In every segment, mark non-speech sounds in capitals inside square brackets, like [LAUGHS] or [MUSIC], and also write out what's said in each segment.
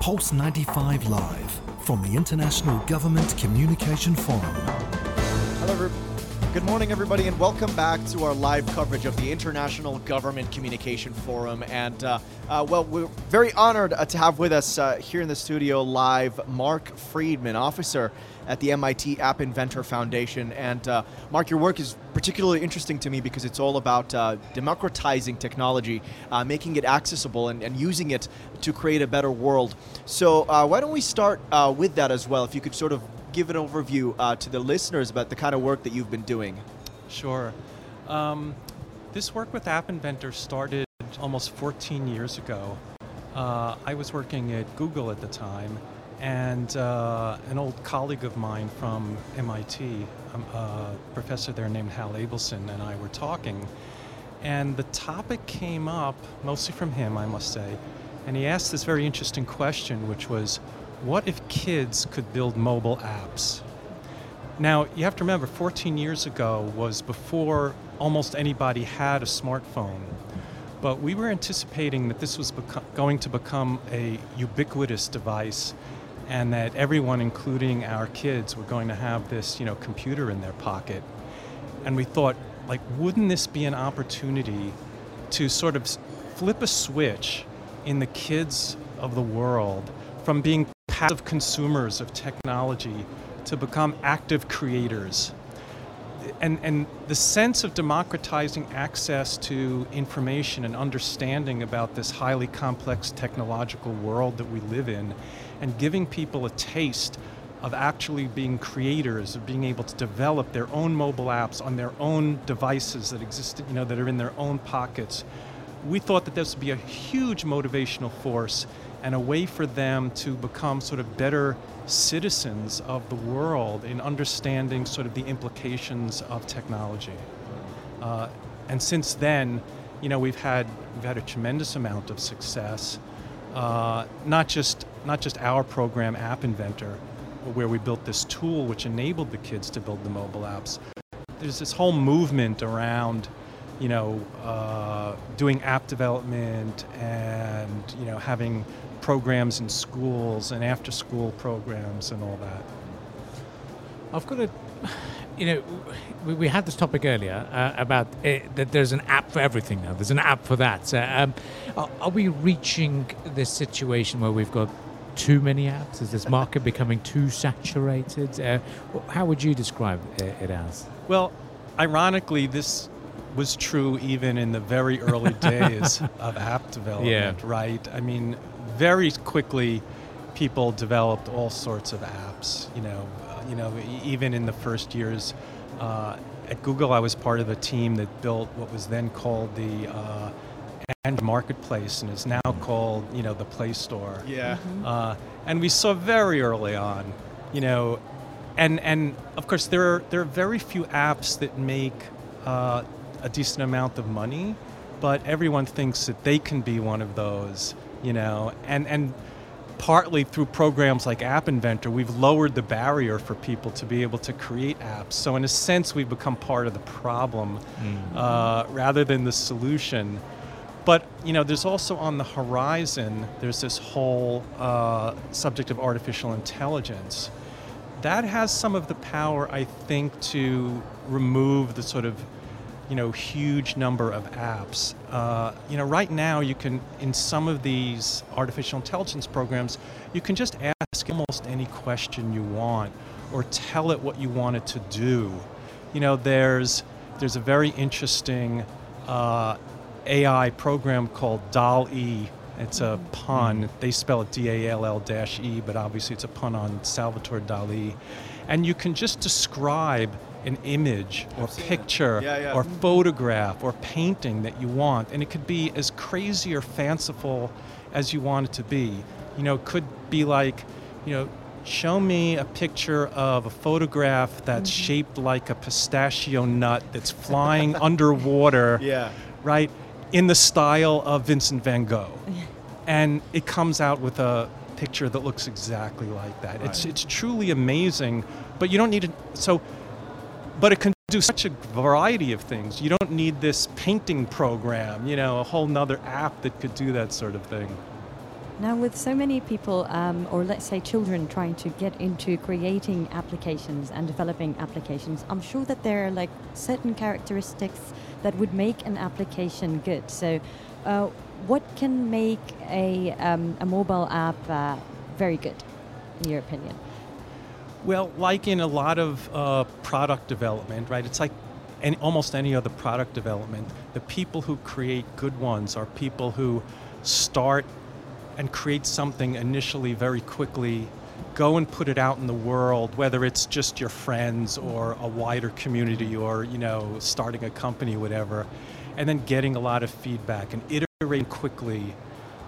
Pulse 95 Live from the International Government Communication Forum. Hello. Good morning, everybody, and welcome back to our live coverage of the International Government Communication Forum. And, uh, uh, well, we're very honored uh, to have with us uh, here in the studio live Mark Friedman, officer at the MIT App Inventor Foundation. And, uh, Mark, your work is particularly interesting to me because it's all about uh, democratizing technology, making it accessible, and, and, using it to create a better world. So, why don't we start with that as well? If you could sort of give an overview uh, to the listeners about the kind of work that you've been doing? Sure. Um, this work with App Inventor started almost 14 years ago. Uh, I was working at Google at the time, and uh, an old colleague of mine from MIT, um, a professor there named Hal Abelson, and I were talking. And the topic came up, mostly from him, I must say, and he asked this very interesting question, which was what if kids could build mobile apps? Now, you have to remember, 14 years ago was before almost anybody had a smartphone. But we were anticipating that this was beco- going to become a ubiquitous device and that everyone, including our kids, were going to have this, you know, computer in their pocket. And we thought, like, wouldn't this be an opportunity to sort of flip a switch in the kids of the world from being passive consumers of technology to become active creators. And, and the sense of democratizing access to information and understanding about this highly complex technological world that we live in, and giving people a taste of actually being creators, of being able to develop their own mobile apps on their own devices that exist, you know, that are in their own pockets. We thought that this would be a huge motivational force and a way for them to become sort of better citizens of the world in understanding sort of the implications of technology. Uh, and since then, you know, we've had we've had a tremendous amount of success. Uh, not just not just our program, App Inventor, where we built this tool which enabled the kids to build the mobile apps. There's this whole movement around you know, uh, doing app development and you know having programs in schools and after school programs and all that. I've got a, you know, we, we had this topic earlier uh, about it, that there's an app for everything now. There's an app for that. So, um, are, are we reaching this situation where we've got too many apps? Is this market becoming too saturated? Uh, how would you describe it as? Well, ironically, this was true even in the very early [LAUGHS] days of app development, yeah. right? I mean, very quickly, people developed all sorts of apps. You know, uh, you know, even in the first years uh, at Google, I was part of a team that built what was then called the uh, Android Marketplace and is now called, you know, the Play Store. Yeah. Mm-hmm. Uh, and we saw very early on, you know, and and of course there are there are very few apps that make uh, a decent amount of money, but everyone thinks that they can be one of those you know, and and partly through programs like App Inventor, we've lowered the barrier for people to be able to create apps. So in a sense, we've become part of the problem mm. uh, rather than the solution. But you know, there's also on the horizon, there's this whole uh, subject of artificial intelligence. That has some of the power, I think, to remove the sort of you know huge number of apps. Uh, you know, right now you can in some of these artificial intelligence programs, you can just ask almost any question you want, or tell it what you want it to do. You know, there's there's a very interesting uh, AI program called DALL-E. It's a pun. They spell it D-A-L-L-E, but obviously it's a pun on Salvador Dali. And you can just describe an image or picture yeah, yeah. or photograph or painting that you want. And it could be as crazy or fanciful as you want it to be. You know, it could be like, you know, show me a picture of a photograph that's mm-hmm. shaped like a pistachio nut that's flying [LAUGHS] underwater. Yeah. Right? In the style of Vincent van Gogh. [LAUGHS] And it comes out with a picture that looks exactly like that. Right. It's it's truly amazing, but you don't need to so but it can do such a variety of things. You don't need this painting program, you know, a whole nother app that could do that sort of thing. Now, with so many people, um, or let's say children, trying to get into creating applications and developing applications, I'm sure that there are like certain characteristics that would make an application good. So, uh, what can make a, um, a mobile app uh, very good, in your opinion? Well, like in a lot of uh, product development, right? It's like any, almost any other product development. The people who create good ones are people who start and create something initially very quickly, go and put it out in the world, whether it's just your friends or a wider community or you know starting a company, whatever, and then getting a lot of feedback and iterating quickly.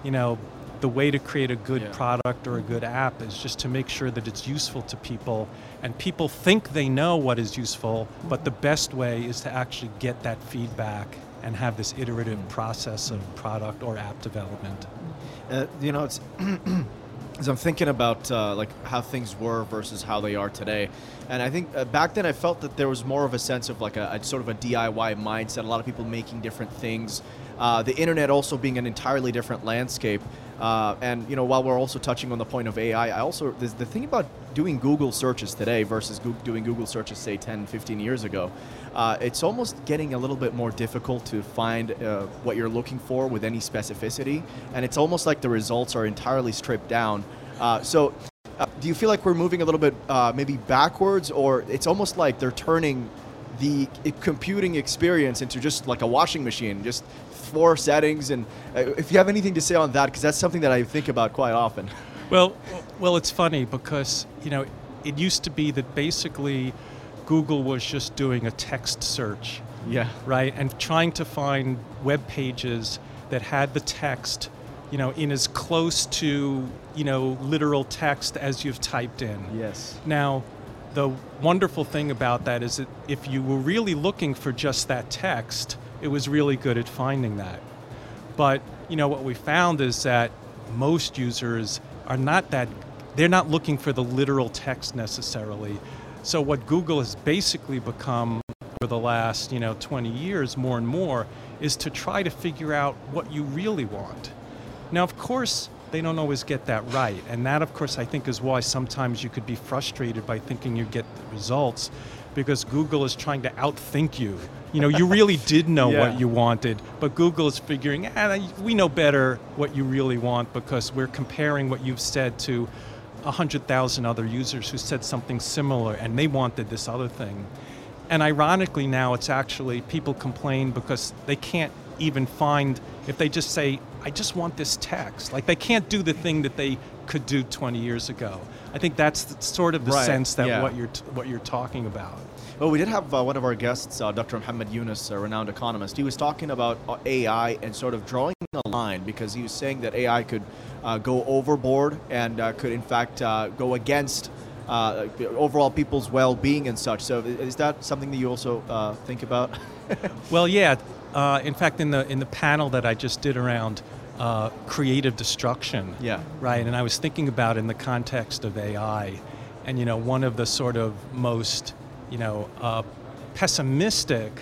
You know, the way to create a good yeah. product or a good app is just to make sure that it's useful to people and people think they know what is useful but the best way is to actually get that feedback and have this iterative mm. process of mm. product or app development uh, you know it's [CLEARS THROAT] as I'm thinking about uh, like how things were versus how they are today, and I think uh, back then I felt that there was more of a sense of like a, a sort of a DIY mindset. A lot of people making different things, uh, the internet also being an entirely different landscape. Uh, and you know, while we're also touching on the point of AI, I also the thing about doing Google searches today versus doing Google searches say 10, 15 years ago, uh, it's almost getting a little bit more difficult to find uh, what you're looking for with any specificity, and it's almost like the results are entirely stripped down. Uh, so. Uh, do you feel like we're moving a little bit uh, maybe backwards, or it's almost like they're turning the computing experience into just like a washing machine, just four settings. And uh, if you have anything to say on that, because that's something that I think about quite often. Well, well, it's funny because you know it used to be that basically Google was just doing a text search. Yeah. Right, and trying to find web pages that had the text, you know, in as close to you know literal text as you've typed in. Yes. Now the wonderful thing about that is that if you were really looking for just that text, it was really good at finding that. But you know what we found is that most users are not that they're not looking for the literal text necessarily. So what Google has basically become for the last, you know, 20 years more and more is to try to figure out what you really want. Now, of course, they don't always get that right. And that, of course, I think is why sometimes you could be frustrated by thinking you get the results because Google is trying to outthink you. You know, you really [LAUGHS] did know yeah. what you wanted, but Google is figuring, ah, we know better what you really want because we're comparing what you've said to 100,000 other users who said something similar and they wanted this other thing. And ironically, now it's actually people complain because they can't even find, if they just say, I just want this text. Like they can't do the thing that they could do 20 years ago. I think that's sort of the right. sense that yeah. what you're t- what you're talking about. Well, we did have uh, one of our guests, uh, Dr. Muhammad Yunus, a renowned economist. He was talking about uh, AI and sort of drawing a line because he was saying that AI could uh, go overboard and uh, could, in fact, uh, go against overall people's well-being and such. So, is that something that you also think about? [LAUGHS] well, yeah. Uh, in fact, in the in the panel that I just did around uh, creative destruction, yeah, right, and I was thinking about in the context of AI, and you know, one of the sort of most you know uh, pessimistic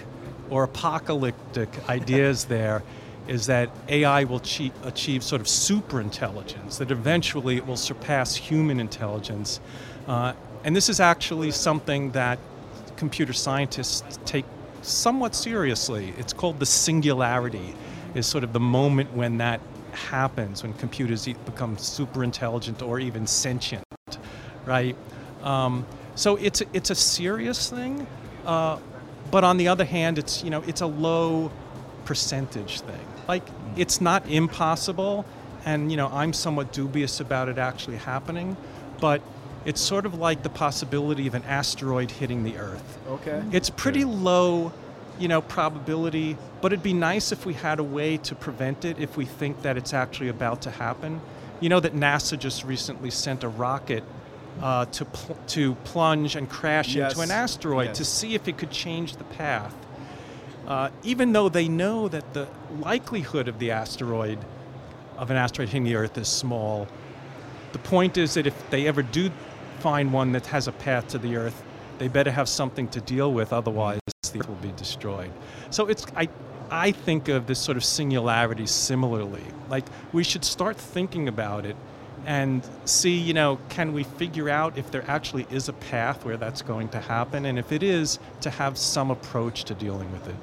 or apocalyptic [LAUGHS] ideas there is that AI will achieve, achieve sort of super intelligence, that eventually it will surpass human intelligence. Uh, and this is actually something that computer scientists take somewhat seriously. It's called the singularity, is sort of the moment when that happens, when computers become super intelligent or even sentient, right? Um, so it's it's a serious thing, uh, but on the other hand, it's you know it's a low percentage thing. Like it's not impossible, and you know I'm somewhat dubious about it actually happening, but it's sort of like the possibility of an asteroid hitting the Earth. Okay. It's pretty low, you know, probability, but it'd be nice if we had a way to prevent it if we think that it's actually about to happen. You know that NASA just recently sent a rocket uh, to pl- to plunge and crash yes. into an asteroid yes. to see if it could change the path. Uh, even though they know that the likelihood of the asteroid of an asteroid hitting the Earth is small, the point is that if they ever do find one that has a path to the Earth, they better have something to deal with, otherwise will be destroyed. So it's I, I think of this sort of singularity similarly. Like we should start thinking about it and see, you know, can we figure out if there actually is a path where that's going to happen? And if it is, to have some approach to dealing with it.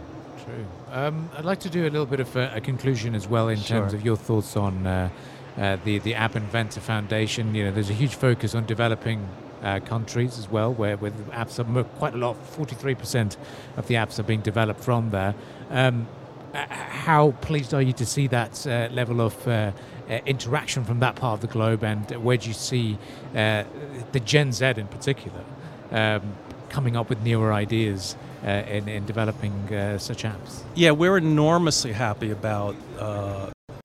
True. Um, I'd like to do a little bit of a, a conclusion as well in Sure. terms of your thoughts on uh, uh, the the App Inventor Foundation. You know, there's a huge focus on developing uh, countries as well, where the apps are quite a lot. Forty-three percent of the apps are being developed from there. Um, how pleased are you to see that uh, level of uh, uh, interaction from that part of the globe, and where do you see uh, the Gen Z in particular um, coming up with newer ideas uh, in, in developing uh, such apps? Yeah, we're enormously happy about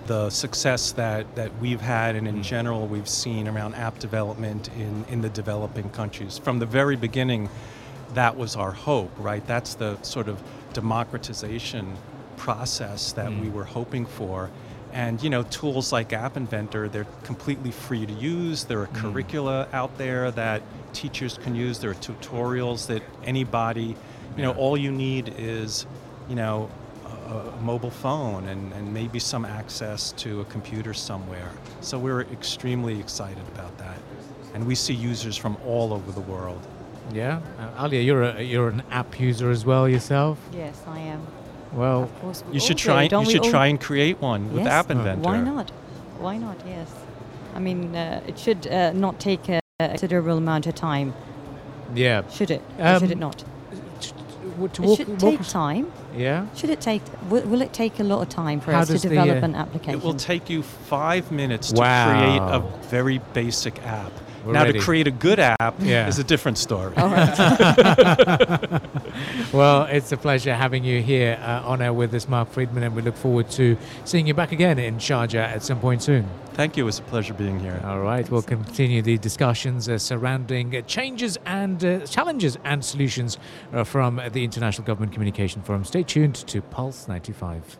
the success that, that we've had and in mm. general we've seen around app development in, in the developing countries. From the very beginning, that was our hope, right? That's the sort of democratization process that we mm. were hoping for. And you know, tools like App Inventor, they're completely free to use. There are mm. curricula out there that teachers can use. There are tutorials that anybody, you know, all you need is, you know, a, a mobile phone and, and maybe some access to a computer somewhere. So we're extremely excited about that. And we see users from all over the world. Yeah, uh, Alia, you're a, you're an app user as well yourself. Yes, I am. Well, Of course, we You should try. do, You should all? try and create one with Yes, App Inventor. Why not? Why not? Yes. I mean, uh, it should uh, not take a a considerable amount of time, yeah. should it? Or should it Um, not? T- t- To It walk, should walk take time. Yeah. Should it take? Will, will it take a lot of time for How us to does the, develop uh, an application? It will take you five minutes to create a very basic app. We're now, ready. to create a good app Yeah. is a different story. All right. [LAUGHS] Well, it's a pleasure having you here uh, on air with us, Mark Friedman, and we look forward to seeing you back again in Sharjah at some point soon. Thank you. It was a pleasure being here. All right, we'll continue the discussions uh, surrounding uh, changes and uh, challenges and solutions uh, from the International Government Communication Forum. Stay tuned to Pulse 95.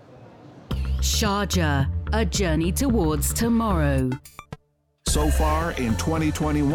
Sharjah, a journey towards tomorrow. So far in 2021,